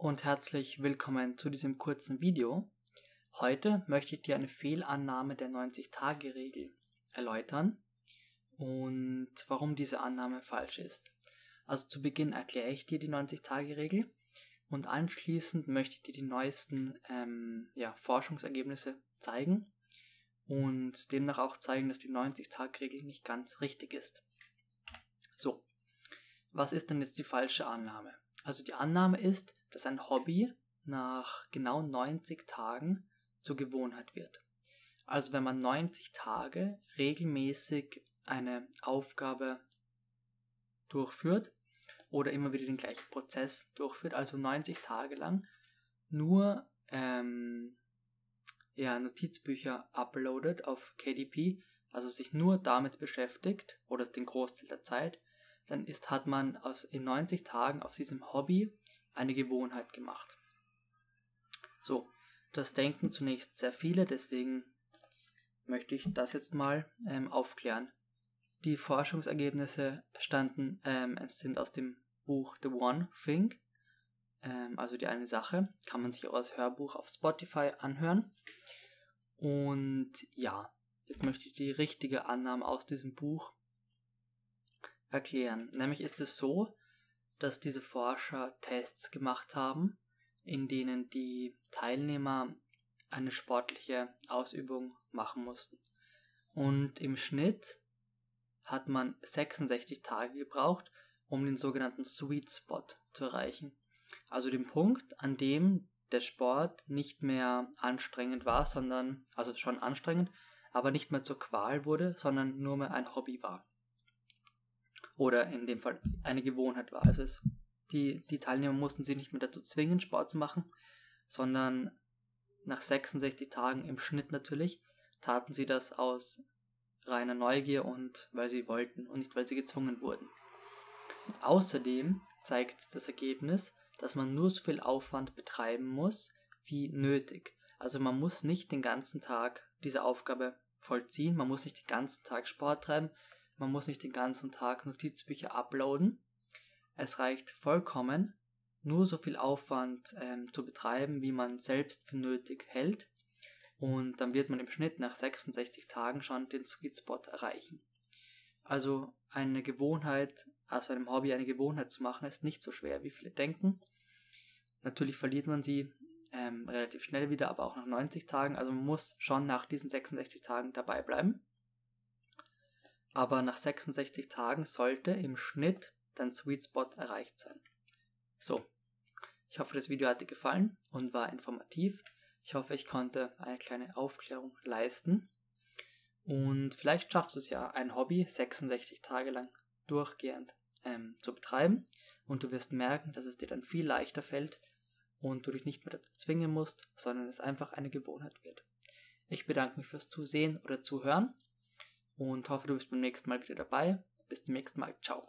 und herzlich willkommen zu diesem kurzen Video. Heute möchte ich dir eine Fehlannahme der 90-Tage-Regel erläutern und warum diese Annahme falsch ist. Also zu Beginn erkläre ich dir die 90-Tage-Regel und anschließend möchte ich dir die neuesten ähm, ja, Forschungsergebnisse zeigen und demnach auch zeigen, dass die 90-Tage-Regel nicht ganz richtig ist. So, was ist denn jetzt die falsche Annahme? Also die Annahme ist, dass ein Hobby nach genau 90 Tagen zur Gewohnheit wird. Also wenn man 90 Tage regelmäßig eine Aufgabe durchführt oder immer wieder den gleichen Prozess durchführt, also 90 Tage lang nur ähm, ja, Notizbücher uploadet auf KDP, also sich nur damit beschäftigt oder den Großteil der Zeit, dann ist, hat man aus, in 90 Tagen aus diesem Hobby eine Gewohnheit gemacht. So, das denken zunächst sehr viele, deswegen möchte ich das jetzt mal ähm, aufklären. Die Forschungsergebnisse standen, ähm, sind aus dem Buch The One Thing, ähm, also die eine Sache, kann man sich auch als Hörbuch auf Spotify anhören. Und ja, jetzt möchte ich die richtige Annahme aus diesem Buch erklären. Nämlich ist es so, dass diese Forscher Tests gemacht haben, in denen die Teilnehmer eine sportliche Ausübung machen mussten. Und im Schnitt hat man 66 Tage gebraucht, um den sogenannten Sweet Spot zu erreichen. Also den Punkt, an dem der Sport nicht mehr anstrengend war, sondern, also schon anstrengend, aber nicht mehr zur Qual wurde, sondern nur mehr ein Hobby war oder in dem Fall eine Gewohnheit war. Also es, die, die Teilnehmer mussten sich nicht mehr dazu zwingen, Sport zu machen, sondern nach 66 Tagen im Schnitt natürlich taten sie das aus reiner Neugier und weil sie wollten und nicht weil sie gezwungen wurden. Außerdem zeigt das Ergebnis, dass man nur so viel Aufwand betreiben muss wie nötig. Also man muss nicht den ganzen Tag diese Aufgabe vollziehen, man muss nicht den ganzen Tag Sport treiben, man muss nicht den ganzen Tag Notizbücher uploaden. Es reicht vollkommen, nur so viel Aufwand ähm, zu betreiben, wie man selbst für nötig hält. Und dann wird man im Schnitt nach 66 Tagen schon den Sweet Spot erreichen. Also eine Gewohnheit, also einem Hobby eine Gewohnheit zu machen, ist nicht so schwer, wie viele denken. Natürlich verliert man sie ähm, relativ schnell wieder, aber auch nach 90 Tagen. Also man muss schon nach diesen 66 Tagen dabei bleiben aber nach 66 Tagen sollte im Schnitt dein Sweet Spot erreicht sein. So, ich hoffe, das Video hat dir gefallen und war informativ. Ich hoffe, ich konnte eine kleine Aufklärung leisten. Und vielleicht schaffst du es ja, ein Hobby 66 Tage lang durchgehend ähm, zu betreiben. Und du wirst merken, dass es dir dann viel leichter fällt und du dich nicht mehr dazu zwingen musst, sondern es einfach eine Gewohnheit wird. Ich bedanke mich fürs Zusehen oder Zuhören und hoffe, du bist beim nächsten Mal wieder dabei. Bis zum nächsten Mal. Ciao.